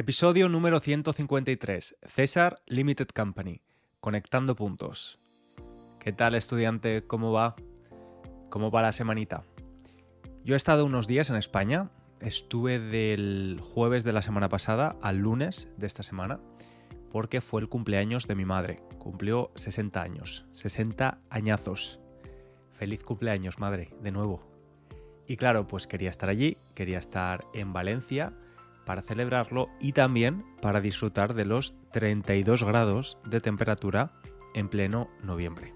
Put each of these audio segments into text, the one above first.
Episodio número 153. César Limited Company. Conectando puntos. ¿Qué tal estudiante? ¿Cómo va? ¿Cómo va la semanita? Yo he estado unos días en España. Estuve del jueves de la semana pasada al lunes de esta semana porque fue el cumpleaños de mi madre. Cumplió 60 años. 60 añazos. Feliz cumpleaños, madre, de nuevo. Y claro, pues quería estar allí, quería estar en Valencia para celebrarlo y también para disfrutar de los 32 grados de temperatura en pleno noviembre.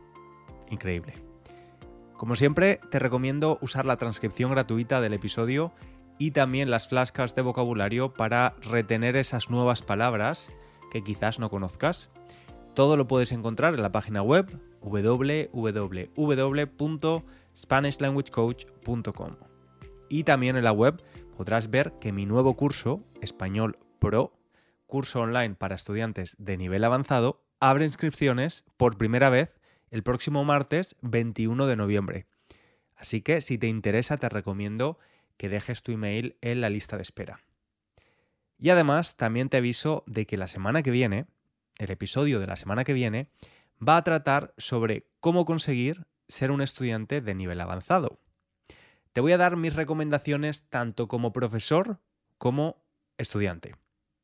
Increíble. Como siempre, te recomiendo usar la transcripción gratuita del episodio y también las flashcards de vocabulario para retener esas nuevas palabras que quizás no conozcas. Todo lo puedes encontrar en la página web www.spanishlanguagecoach.com y también en la web podrás ver que mi nuevo curso, Español Pro, curso online para estudiantes de nivel avanzado, abre inscripciones por primera vez el próximo martes 21 de noviembre. Así que si te interesa te recomiendo que dejes tu email en la lista de espera. Y además también te aviso de que la semana que viene, el episodio de la semana que viene, va a tratar sobre cómo conseguir ser un estudiante de nivel avanzado. Te voy a dar mis recomendaciones tanto como profesor como estudiante.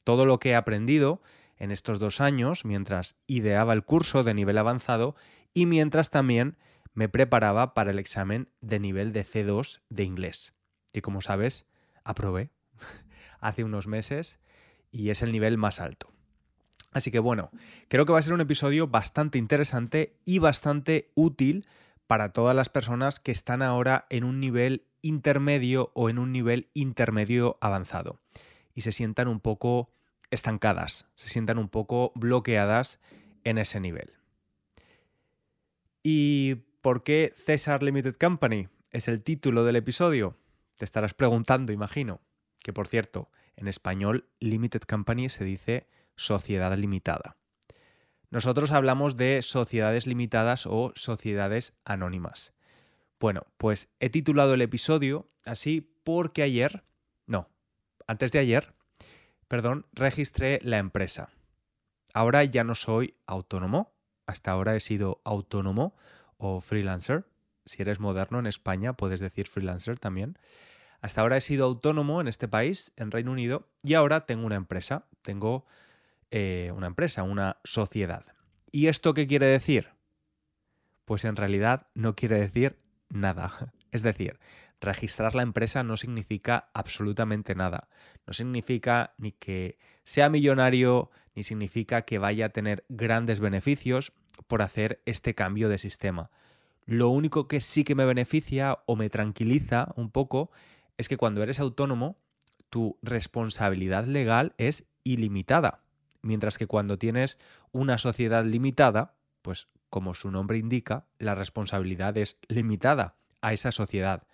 Todo lo que he aprendido en estos dos años mientras ideaba el curso de nivel avanzado y mientras también me preparaba para el examen de nivel de C2 de inglés, que como sabes, aprobé hace unos meses y es el nivel más alto. Así que bueno, creo que va a ser un episodio bastante interesante y bastante útil para todas las personas que están ahora en un nivel intermedio o en un nivel intermedio avanzado y se sientan un poco estancadas, se sientan un poco bloqueadas en ese nivel. ¿Y por qué César Limited Company es el título del episodio? Te estarás preguntando, imagino, que por cierto, en español Limited Company se dice sociedad limitada. Nosotros hablamos de sociedades limitadas o sociedades anónimas. Bueno, pues he titulado el episodio así porque ayer, no, antes de ayer, perdón, registré la empresa. Ahora ya no soy autónomo, hasta ahora he sido autónomo o freelancer. Si eres moderno en España puedes decir freelancer también. Hasta ahora he sido autónomo en este país, en Reino Unido, y ahora tengo una empresa. Tengo eh, una empresa, una sociedad. ¿Y esto qué quiere decir? Pues en realidad no quiere decir nada. Es decir, registrar la empresa no significa absolutamente nada. No significa ni que sea millonario, ni significa que vaya a tener grandes beneficios por hacer este cambio de sistema. Lo único que sí que me beneficia o me tranquiliza un poco es que cuando eres autónomo, tu responsabilidad legal es ilimitada. Mientras que cuando tienes una sociedad limitada, pues como su nombre indica, la responsabilidad es limitada a esa sociedad.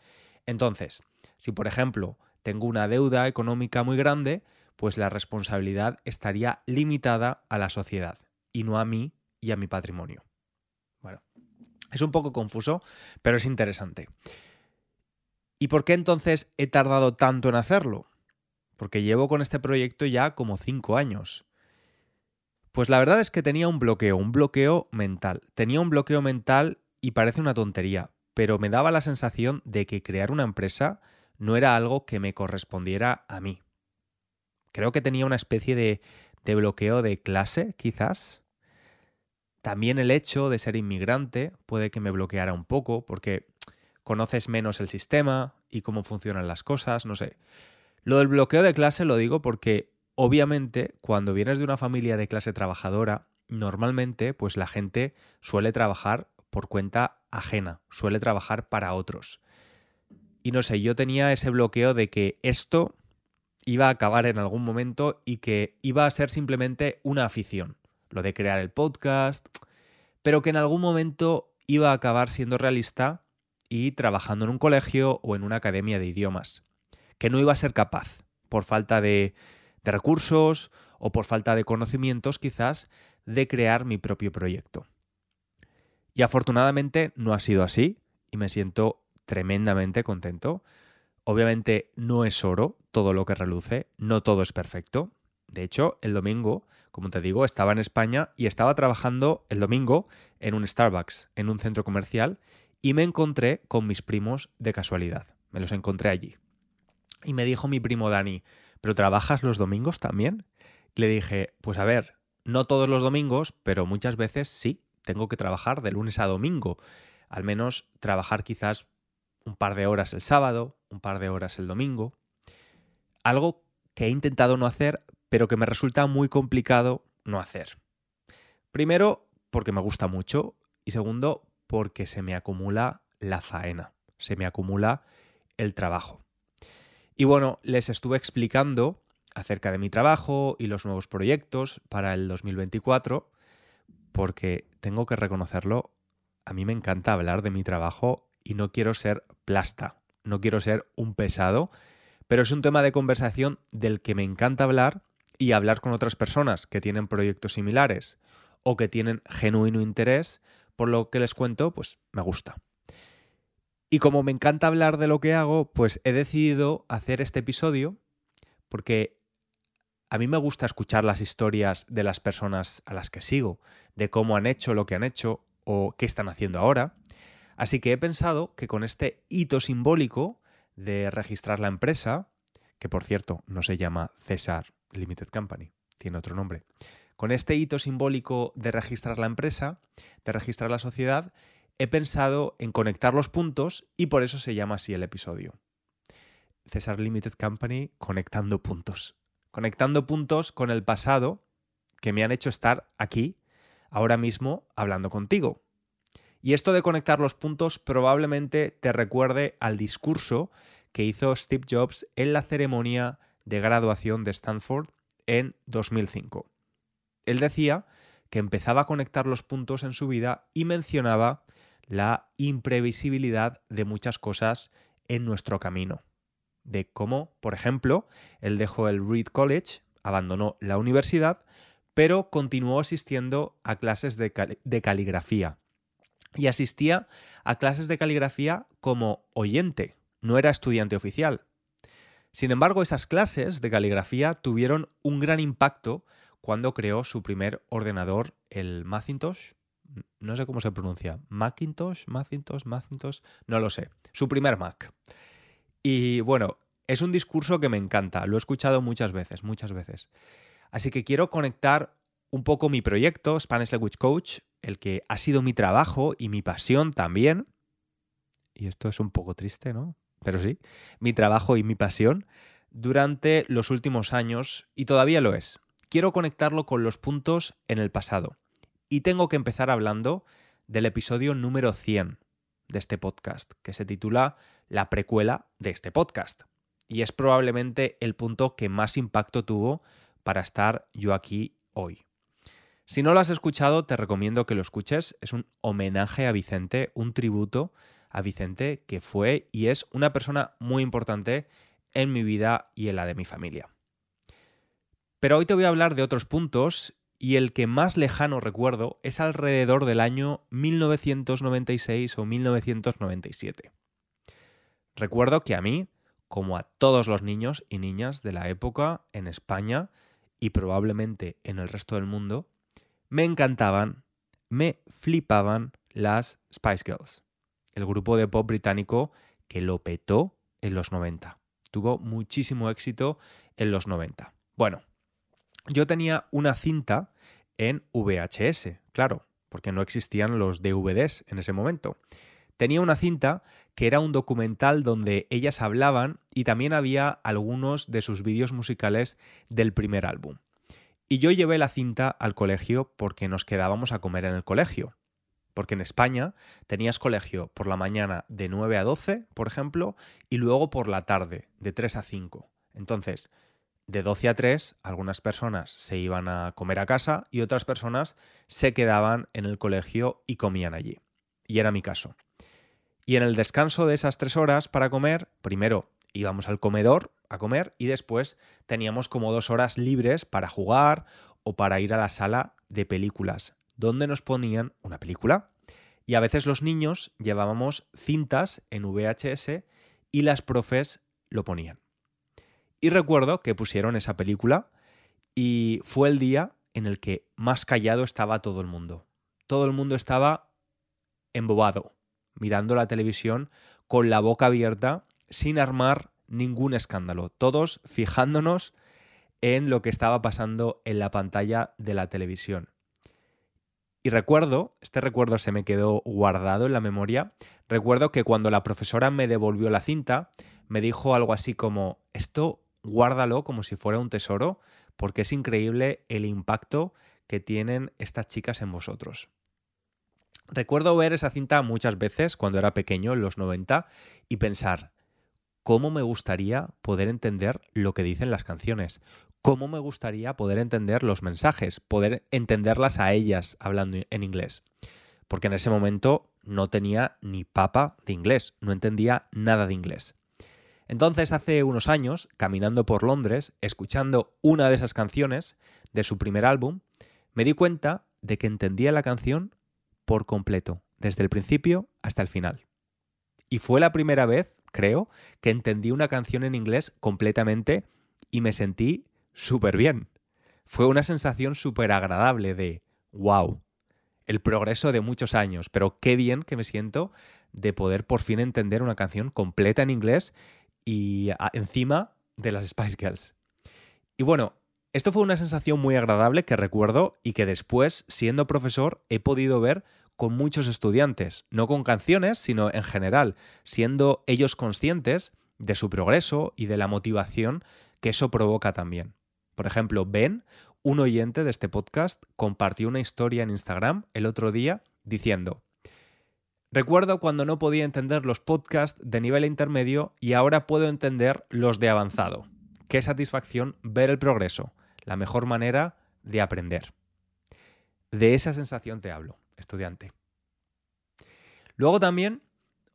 Entonces, si por ejemplo tengo una deuda económica muy grande, pues la responsabilidad estaría limitada a la sociedad y no a mí y a mi patrimonio. Bueno, es un poco confuso, pero es interesante. ¿Y por qué entonces he tardado tanto en hacerlo? Porque llevo con este proyecto ya como cinco años. Pues la verdad es que tenía un bloqueo, un bloqueo mental. Tenía un bloqueo mental y parece una tontería, pero me daba la sensación de que crear una empresa no era algo que me correspondiera a mí. Creo que tenía una especie de, de bloqueo de clase, quizás. También el hecho de ser inmigrante puede que me bloqueara un poco, porque conoces menos el sistema y cómo funcionan las cosas, no sé. Lo del bloqueo de clase lo digo porque Obviamente, cuando vienes de una familia de clase trabajadora, normalmente pues la gente suele trabajar por cuenta ajena, suele trabajar para otros. Y no sé, yo tenía ese bloqueo de que esto iba a acabar en algún momento y que iba a ser simplemente una afición, lo de crear el podcast, pero que en algún momento iba a acabar siendo realista y trabajando en un colegio o en una academia de idiomas, que no iba a ser capaz por falta de de recursos o por falta de conocimientos quizás de crear mi propio proyecto. Y afortunadamente no ha sido así y me siento tremendamente contento. Obviamente no es oro todo lo que reluce, no todo es perfecto. De hecho, el domingo, como te digo, estaba en España y estaba trabajando el domingo en un Starbucks, en un centro comercial, y me encontré con mis primos de casualidad. Me los encontré allí. Y me dijo mi primo Dani, ¿pero trabajas los domingos también? Le dije, pues a ver, no todos los domingos, pero muchas veces sí, tengo que trabajar de lunes a domingo. Al menos trabajar quizás un par de horas el sábado, un par de horas el domingo. Algo que he intentado no hacer, pero que me resulta muy complicado no hacer. Primero, porque me gusta mucho y segundo, porque se me acumula la faena, se me acumula el trabajo. Y bueno, les estuve explicando acerca de mi trabajo y los nuevos proyectos para el 2024, porque tengo que reconocerlo, a mí me encanta hablar de mi trabajo y no quiero ser plasta, no quiero ser un pesado, pero es un tema de conversación del que me encanta hablar y hablar con otras personas que tienen proyectos similares o que tienen genuino interés por lo que les cuento, pues me gusta. Y como me encanta hablar de lo que hago, pues he decidido hacer este episodio porque a mí me gusta escuchar las historias de las personas a las que sigo, de cómo han hecho lo que han hecho o qué están haciendo ahora. Así que he pensado que con este hito simbólico de registrar la empresa, que por cierto no se llama César Limited Company, tiene otro nombre. Con este hito simbólico de registrar la empresa, de registrar la sociedad, he pensado en conectar los puntos y por eso se llama así el episodio. César Limited Company conectando puntos. Conectando puntos con el pasado que me han hecho estar aquí, ahora mismo, hablando contigo. Y esto de conectar los puntos probablemente te recuerde al discurso que hizo Steve Jobs en la ceremonia de graduación de Stanford en 2005. Él decía que empezaba a conectar los puntos en su vida y mencionaba la imprevisibilidad de muchas cosas en nuestro camino. De cómo, por ejemplo, él dejó el Reed College, abandonó la universidad, pero continuó asistiendo a clases de, de caligrafía. Y asistía a clases de caligrafía como oyente, no era estudiante oficial. Sin embargo, esas clases de caligrafía tuvieron un gran impacto cuando creó su primer ordenador, el Macintosh. No sé cómo se pronuncia. Macintosh, Macintosh, Macintosh, no lo sé. Su primer Mac. Y bueno, es un discurso que me encanta. Lo he escuchado muchas veces, muchas veces. Así que quiero conectar un poco mi proyecto, Spanish Language Coach, el que ha sido mi trabajo y mi pasión también. Y esto es un poco triste, ¿no? pero sí, mi trabajo y mi pasión durante los últimos años y todavía lo es. Quiero conectarlo con los puntos en el pasado. Y tengo que empezar hablando del episodio número 100 de este podcast, que se titula La precuela de este podcast. Y es probablemente el punto que más impacto tuvo para estar yo aquí hoy. Si no lo has escuchado, te recomiendo que lo escuches. Es un homenaje a Vicente, un tributo a Vicente, que fue y es una persona muy importante en mi vida y en la de mi familia. Pero hoy te voy a hablar de otros puntos y el que más lejano recuerdo es alrededor del año 1996 o 1997. Recuerdo que a mí, como a todos los niños y niñas de la época en España y probablemente en el resto del mundo, me encantaban, me flipaban las Spice Girls el grupo de pop británico que lo petó en los 90. Tuvo muchísimo éxito en los 90. Bueno, yo tenía una cinta en VHS, claro, porque no existían los DVDs en ese momento. Tenía una cinta que era un documental donde ellas hablaban y también había algunos de sus vídeos musicales del primer álbum. Y yo llevé la cinta al colegio porque nos quedábamos a comer en el colegio porque en España tenías colegio por la mañana de 9 a 12, por ejemplo, y luego por la tarde de 3 a 5. Entonces, de 12 a 3, algunas personas se iban a comer a casa y otras personas se quedaban en el colegio y comían allí. Y era mi caso. Y en el descanso de esas tres horas para comer, primero íbamos al comedor a comer y después teníamos como dos horas libres para jugar o para ir a la sala de películas donde nos ponían una película. Y a veces los niños llevábamos cintas en VHS y las profes lo ponían. Y recuerdo que pusieron esa película y fue el día en el que más callado estaba todo el mundo. Todo el mundo estaba embobado, mirando la televisión con la boca abierta, sin armar ningún escándalo, todos fijándonos en lo que estaba pasando en la pantalla de la televisión. Y recuerdo, este recuerdo se me quedó guardado en la memoria, recuerdo que cuando la profesora me devolvió la cinta, me dijo algo así como, esto guárdalo como si fuera un tesoro, porque es increíble el impacto que tienen estas chicas en vosotros. Recuerdo ver esa cinta muchas veces cuando era pequeño, en los 90, y pensar, ¿cómo me gustaría poder entender lo que dicen las canciones? ¿Cómo me gustaría poder entender los mensajes? Poder entenderlas a ellas hablando en inglés. Porque en ese momento no tenía ni papa de inglés, no entendía nada de inglés. Entonces, hace unos años, caminando por Londres, escuchando una de esas canciones de su primer álbum, me di cuenta de que entendía la canción por completo, desde el principio hasta el final. Y fue la primera vez, creo, que entendí una canción en inglés completamente y me sentí súper bien. Fue una sensación súper agradable de, wow, el progreso de muchos años, pero qué bien que me siento de poder por fin entender una canción completa en inglés y encima de las Spice Girls. Y bueno, esto fue una sensación muy agradable que recuerdo y que después, siendo profesor, he podido ver con muchos estudiantes, no con canciones, sino en general, siendo ellos conscientes de su progreso y de la motivación que eso provoca también. Por ejemplo, Ben, un oyente de este podcast, compartió una historia en Instagram el otro día diciendo, Recuerdo cuando no podía entender los podcasts de nivel intermedio y ahora puedo entender los de avanzado. Qué satisfacción ver el progreso la mejor manera de aprender. De esa sensación te hablo, estudiante. Luego también,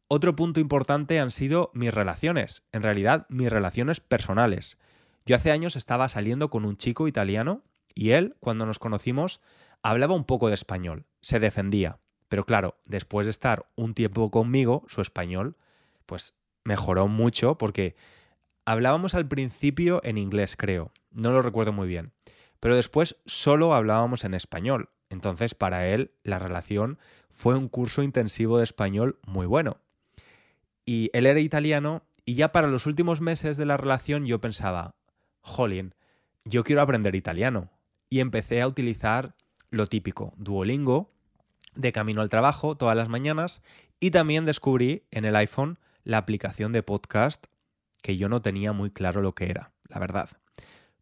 otro punto importante han sido mis relaciones, en realidad mis relaciones personales. Yo hace años estaba saliendo con un chico italiano y él, cuando nos conocimos, hablaba un poco de español, se defendía. Pero claro, después de estar un tiempo conmigo, su español, pues mejoró mucho porque Hablábamos al principio en inglés, creo, no lo recuerdo muy bien, pero después solo hablábamos en español. Entonces, para él, la relación fue un curso intensivo de español muy bueno. Y él era italiano y ya para los últimos meses de la relación yo pensaba, jolín, yo quiero aprender italiano. Y empecé a utilizar lo típico, Duolingo, de camino al trabajo todas las mañanas y también descubrí en el iPhone la aplicación de podcast que yo no tenía muy claro lo que era, la verdad.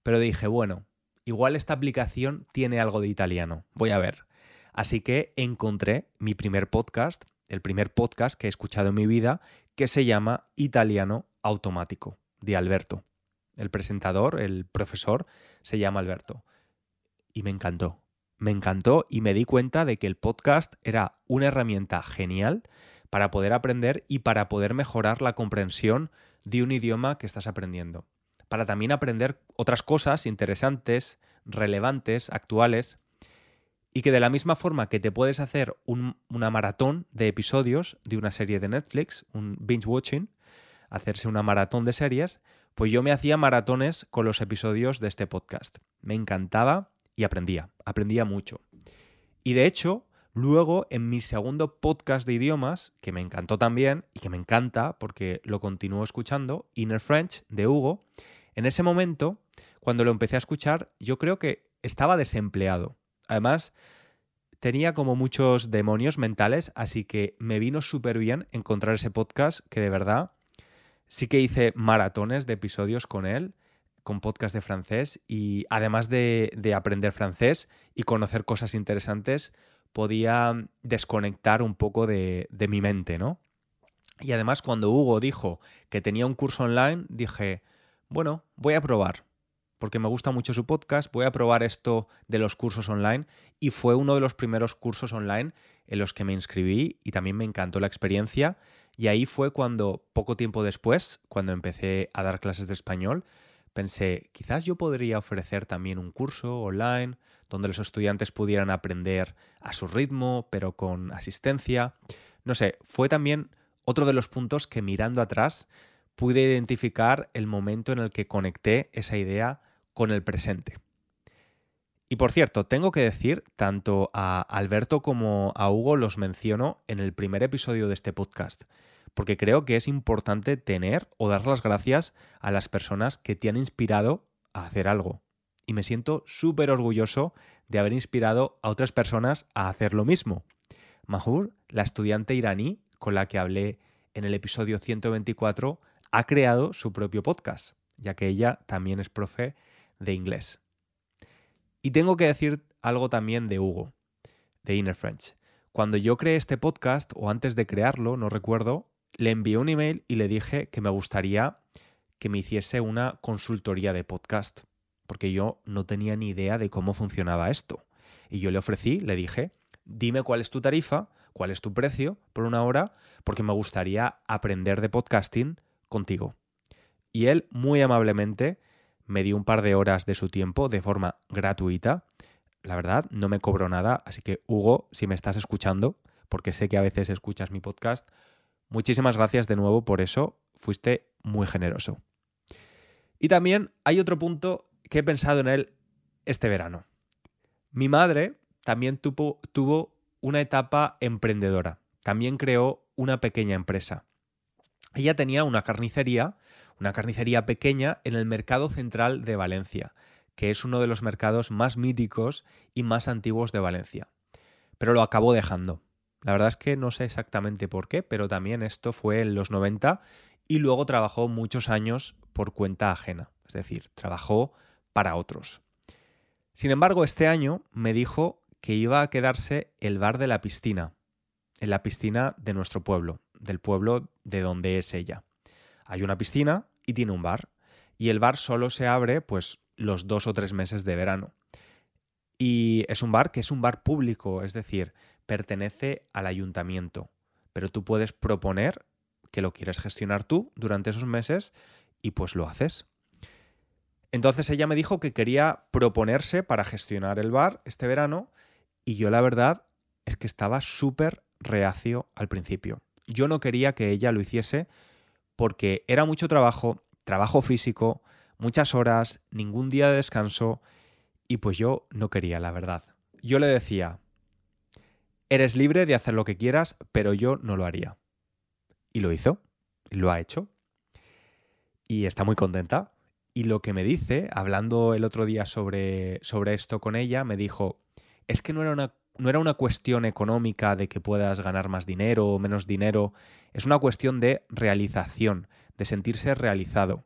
Pero dije, bueno, igual esta aplicación tiene algo de italiano, voy a ver. Así que encontré mi primer podcast, el primer podcast que he escuchado en mi vida, que se llama Italiano Automático, de Alberto. El presentador, el profesor, se llama Alberto. Y me encantó. Me encantó y me di cuenta de que el podcast era una herramienta genial para poder aprender y para poder mejorar la comprensión de un idioma que estás aprendiendo. Para también aprender otras cosas interesantes, relevantes, actuales, y que de la misma forma que te puedes hacer una maratón de episodios de una serie de Netflix, un binge watching, hacerse una maratón de series, pues yo me hacía maratones con los episodios de este podcast. Me encantaba y aprendía, aprendía mucho. Y de hecho, Luego, en mi segundo podcast de idiomas, que me encantó también y que me encanta porque lo continúo escuchando, Inner French, de Hugo, en ese momento, cuando lo empecé a escuchar, yo creo que estaba desempleado. Además, tenía como muchos demonios mentales, así que me vino súper bien encontrar ese podcast que de verdad sí que hice maratones de episodios con él, con podcast de francés y además de, de aprender francés y conocer cosas interesantes, podía desconectar un poco de, mi mente, ¿no? Y además cuando Hugo dijo que tenía un curso online, dije, bueno, voy a probar, porque me gusta mucho su podcast, voy a probar esto de los cursos online y fue uno de los primeros cursos online en los que me inscribí y también me encantó la experiencia y ahí fue cuando, poco tiempo después, cuando empecé a dar clases de español, pensé, quizás yo podría ofrecer también un curso online donde los estudiantes pudieran aprender a su ritmo, pero con asistencia. No sé, fue también otro de los puntos que mirando atrás pude identificar el momento en el que conecté esa idea con el presente. Y por cierto, tengo que decir, tanto a Alberto como a Hugo los menciono en el primer episodio de este podcast, porque creo que es importante tener o dar las gracias a las personas que te han inspirado a hacer algo. Y me siento súper orgulloso de haber inspirado a otras personas a hacer lo mismo. Mahur, la estudiante iraní con la que hablé en el episodio 124, ha creado su propio podcast, ya que ella también es profe de inglés. Y tengo que decir algo también de Hugo, de Inner French. Cuando yo creé este podcast, o antes de crearlo, no recuerdo, le envié un email y le dije que me gustaría que me hiciese una consultoría de podcast, porque yo no tenía ni idea de cómo funcionaba esto. Y yo le ofrecí, le dije, dime cuál es tu tarifa, cuál es tu precio por una hora, porque me gustaría aprender de podcasting contigo. Y él muy amablemente me dio un par de horas de su tiempo de forma gratuita. La verdad, no me cobró nada, así que Hugo, si me estás escuchando, porque sé que a veces escuchas mi podcast, muchísimas gracias de nuevo por eso, fuiste muy generoso. Y también hay otro punto que he pensado en él este verano. Mi madre también tuvo, una etapa emprendedora, también creó una pequeña empresa. Ella tenía una carnicería una carnicería pequeña en el mercado central de Valencia, que es uno de los mercados más míticos y más antiguos de Valencia. Pero lo acabó dejando. La verdad es que no sé exactamente por qué, pero también esto fue en los 90 y luego trabajó muchos años por cuenta ajena, es decir, trabajó para otros. Sin embargo, este año me dijo que iba a quedarse el bar de la piscina, en la piscina de nuestro pueblo, del pueblo de donde es ella. Hay una piscina y tiene un bar. Y el bar solo se abre pues los dos o tres meses de verano. Y es un bar que es un bar público, es decir, pertenece al ayuntamiento. Pero tú puedes proponer que lo quieres gestionar tú durante esos meses y pues lo haces. Entonces ella me dijo que quería proponerse para gestionar el bar este verano y yo la verdad es que estaba súper reacio al principio. Yo no quería que ella lo hiciese porque era mucho trabajo, trabajo físico, muchas horas, ningún día de descanso y pues yo no quería, la verdad. Yo le decía, eres libre de hacer lo que quieras, pero yo no lo haría. Y lo hizo, lo ha hecho. Y está muy contenta. Y lo que me dice, hablando el otro día sobre, sobre esto con ella, me dijo, es que no era una no era una cuestión económica de que puedas ganar más dinero o menos dinero, es una cuestión de realización, de sentirse realizado.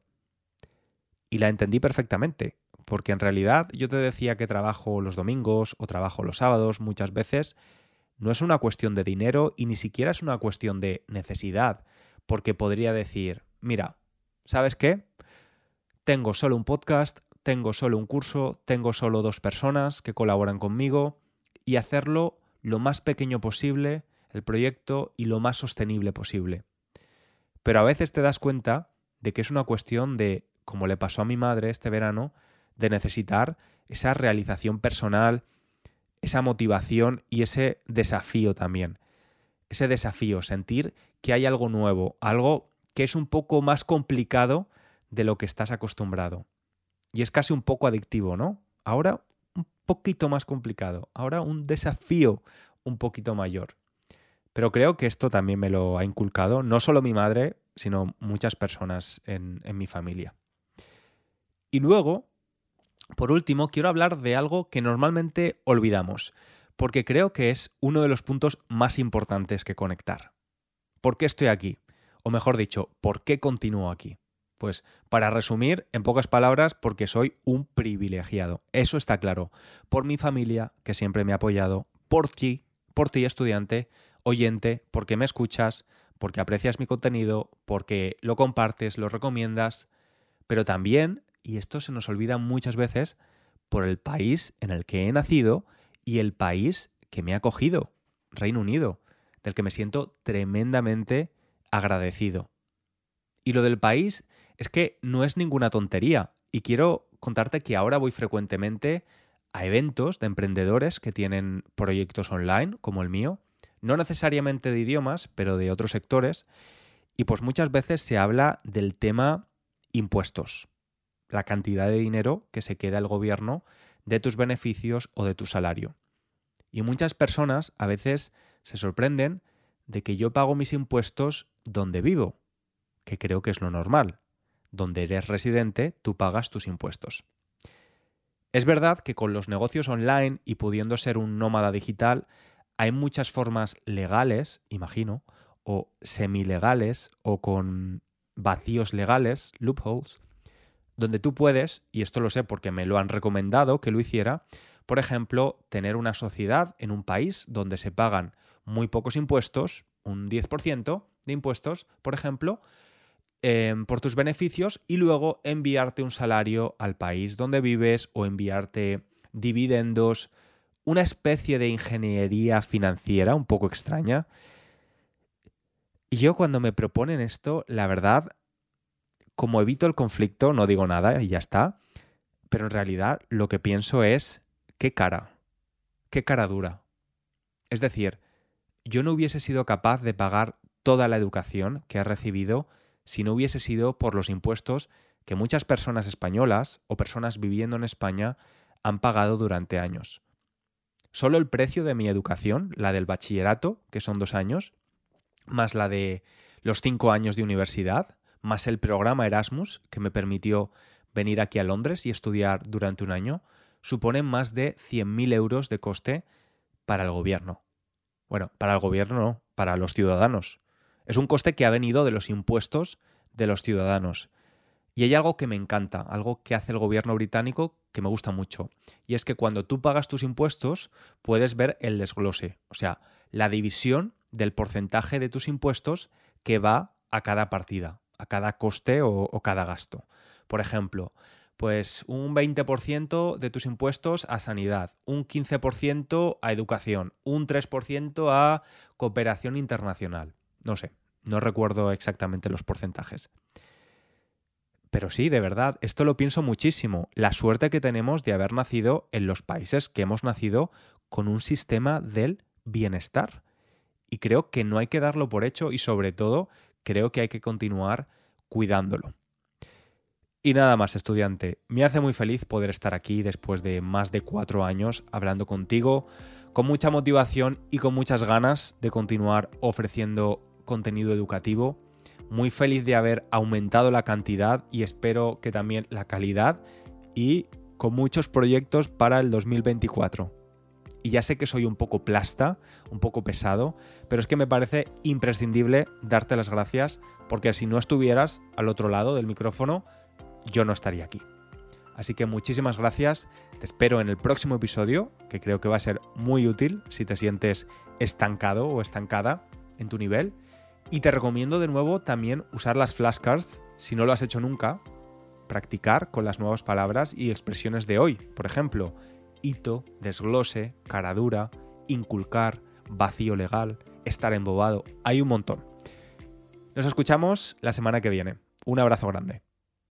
Y la entendí perfectamente, porque en realidad yo te decía que trabajo los domingos o trabajo los sábados muchas veces, no es una cuestión de dinero y ni siquiera es una cuestión de necesidad, porque podría decir, mira, ¿sabes qué? Tengo solo un podcast, tengo solo un curso, tengo solo dos personas que colaboran conmigo, y hacerlo lo más pequeño posible, el proyecto, y lo más sostenible posible. Pero a veces te das cuenta de que es una cuestión de, como le pasó a mi madre este verano, de necesitar esa realización personal, esa motivación y ese desafío también. Ese desafío, sentir que hay algo nuevo, algo que es un poco más complicado de lo que estás acostumbrado. Y es casi un poco adictivo, ¿no? Ahora poquito más complicado, ahora un desafío un poquito mayor. Pero creo que esto también me lo ha inculcado no solo mi madre, sino muchas personas en, en mi familia. Y luego, por último, quiero hablar de algo que normalmente olvidamos, porque creo que es uno de los puntos más importantes que conectar. ¿Por qué estoy aquí? O mejor dicho, ¿por qué continúo aquí? Pues para resumir, en pocas palabras, porque soy un privilegiado. Eso está claro. Por mi familia, que siempre me ha apoyado, por ti, por ti estudiante, oyente, porque me escuchas, porque aprecias mi contenido, porque lo compartes, lo recomiendas, pero también, y esto se nos olvida muchas veces, por el país en el que he nacido y el país que me ha acogido, Reino Unido, del que me siento tremendamente agradecido. Y lo del país es que no es ninguna tontería. Y quiero contarte que ahora voy frecuentemente a eventos de emprendedores que tienen proyectos online, como el mío, no necesariamente de idiomas, pero de otros sectores, y pues muchas veces se habla del tema impuestos, la cantidad de dinero que se queda el gobierno de tus beneficios o de tu salario. Y muchas personas a veces se sorprenden de que yo pago mis impuestos donde vivo, que creo que es lo normal. Donde eres residente, tú pagas tus impuestos. Es verdad que con los negocios online y pudiendo ser un nómada digital, hay muchas formas legales, imagino, o semilegales, o con vacíos legales, loopholes, donde tú puedes, y esto lo sé porque me lo han recomendado que lo hiciera, por ejemplo, tener una sociedad en un país donde se pagan muy pocos impuestos, un 10% de impuestos, por ejemplo, em, por tus beneficios y luego enviarte un salario al país donde vives o enviarte dividendos, una especie de ingeniería financiera un poco extraña. Y yo cuando me proponen esto, la verdad, como evito el conflicto, no digo nada y ya está, pero en realidad lo que pienso es, qué cara, qué cara dura. Es decir, yo no hubiese sido capaz de pagar toda la educación que he recibido si no hubiese sido por los impuestos que muchas personas españolas o personas viviendo en España han pagado durante años. Solo el precio de mi educación, la del bachillerato, que son dos años, más la de los cinco años de universidad, más el programa Erasmus, que me permitió venir aquí a Londres y estudiar durante un año, suponen más de 100.000 euros de coste para el gobierno. Bueno, para el gobierno no, para los ciudadanos. Es un coste que ha venido de los impuestos de los ciudadanos. Y hay algo que me encanta, algo que hace el gobierno británico que me gusta mucho. Y es que cuando tú pagas tus impuestos puedes ver el desglose, o sea, la división del porcentaje de tus impuestos que va a cada partida, a cada coste o, cada gasto. Por ejemplo, pues un 20% de tus impuestos a sanidad, un 15% a educación, un 3% a cooperación internacional. No sé, no recuerdo exactamente los porcentajes. Pero sí, de verdad, esto lo pienso muchísimo. La suerte que tenemos de haber nacido en los países que hemos nacido con un sistema del bienestar. Y creo que no hay que darlo por hecho y sobre todo creo que hay que continuar cuidándolo. Y nada más, estudiante. Me hace muy feliz poder estar aquí después de más de cuatro años hablando contigo, con mucha motivación y con muchas ganas de continuar ofreciendo contenido educativo. Muy feliz de haber aumentado la cantidad y espero que también la calidad y con muchos proyectos para el 2024. Y ya sé que soy un poco plasta, un poco pesado, pero es que me parece imprescindible darte las gracias porque si no estuvieras al otro lado del micrófono, yo no estaría aquí. Así que muchísimas gracias, te espero en el próximo episodio, que creo que va a ser muy útil si te sientes estancado o estancada en tu nivel. Y te recomiendo de nuevo también usar las flashcards, si no lo has hecho nunca, practicar con las nuevas palabras y expresiones de hoy. Por ejemplo, hito, desglose, caradura, inculcar, vacío legal, estar embobado. Hay un montón. Nos escuchamos la semana que viene. Un abrazo grande.